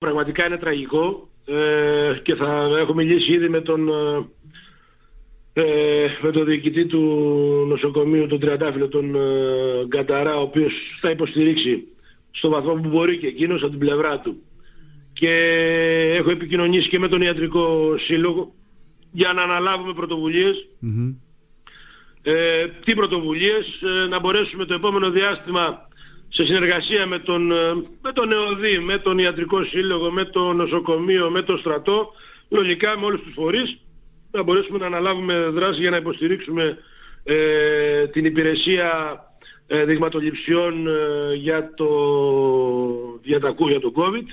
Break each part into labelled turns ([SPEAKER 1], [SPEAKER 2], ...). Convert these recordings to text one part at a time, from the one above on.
[SPEAKER 1] πραγματικά είναι τραγικό ε, και θα έχω μιλήσει ήδη με τον, ε, ε με τον διοικητή του νοσοκομείου, τον Τριαντάφυλλο, τον ε, Γκανταρά, ο οποίος θα υποστηρίξει στο βαθμό που μπορεί και εκείνος από την πλευρά του. Και έχω επικοινωνήσει και με τον Ιατρικό Σύλλογο για να αναλάβουμε Ε, τι πρωτοβουλίες, ε, να μπορέσουμε το επόμενο διάστημα σε συνεργασία με τον, ε, με τον ΕΟΔΗ, με τον Ιατρικό Σύλλογο, με το νοσοκομείο, με το στρατό, λογικά με όλους τους φορείς, να μπορέσουμε να αναλάβουμε δράση για να υποστηρίξουμε ε, την υπηρεσία ε, δειγματοληψιών ε, για το διατακού για το COVID,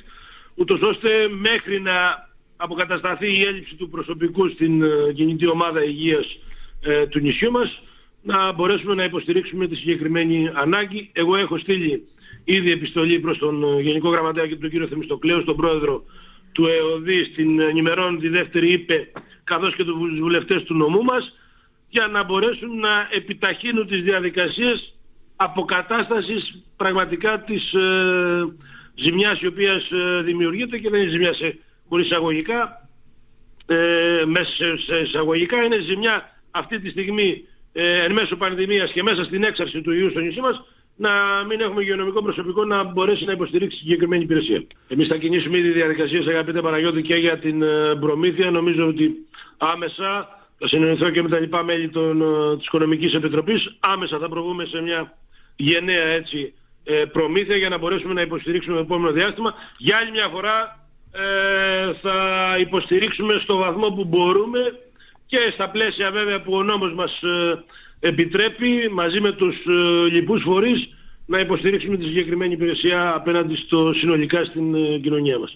[SPEAKER 1] ούτως ώστε μέχρι να αποκατασταθεί η έλλειψη του προσωπικού στην ε, κινητή ομάδα υγείας του νησιού μας, να μπορέσουμε να υποστηρίξουμε τη συγκεκριμένη ανάγκη. Εγώ έχω στείλει ήδη επιστολή προς τον Γενικό Γραμματέα και τον κύριο Θεμιστοκλέου, τον πρόεδρο του ΕΟΔΗ, στην ενημερώνει τη δεύτερη είπε, καθώς και τους βουλευτές του νομού μας, για να μπορέσουν να επιταχύνουν τις διαδικασίες αποκατάστασης πραγματικά της ε, ζημιάς η οποία ε, δημιουργείται και δεν είναι ζημιά σε, χωρίς εισαγωγικά, ε, μέσα σε εισαγωγικά είναι ζημιά αυτή τη στιγμή ε, εν μέσω πανδημίας και μέσα στην έξαρση του ιού στο νησί μας να μην έχουμε υγειονομικό προσωπικό να μπορέσει να υποστηρίξει συγκεκριμένη υπηρεσία. Εμείς θα κινήσουμε ήδη διαδικασίες αγαπητέ Παναγιώτη και για την ε, προμήθεια. Νομίζω ότι άμεσα θα συνεννοηθώ και με τα λοιπά μέλη των, ε, της Οικονομικής Επιτροπής. Άμεσα θα προβούμε σε μια γενναία έτσι ε, προμήθεια για να μπορέσουμε να υποστηρίξουμε το επόμενο διάστημα. Για άλλη μια φορά ε, θα υποστηρίξουμε στο βαθμό που μπορούμε και στα πλαίσια βέβαια που ο νόμος μας ε, επιτρέπει μαζί με τους ε, λοιπούς φορείς να υποστηρίξουμε τη συγκεκριμένη υπηρεσία απέναντι στο συνολικά στην ε, κοινωνία μας.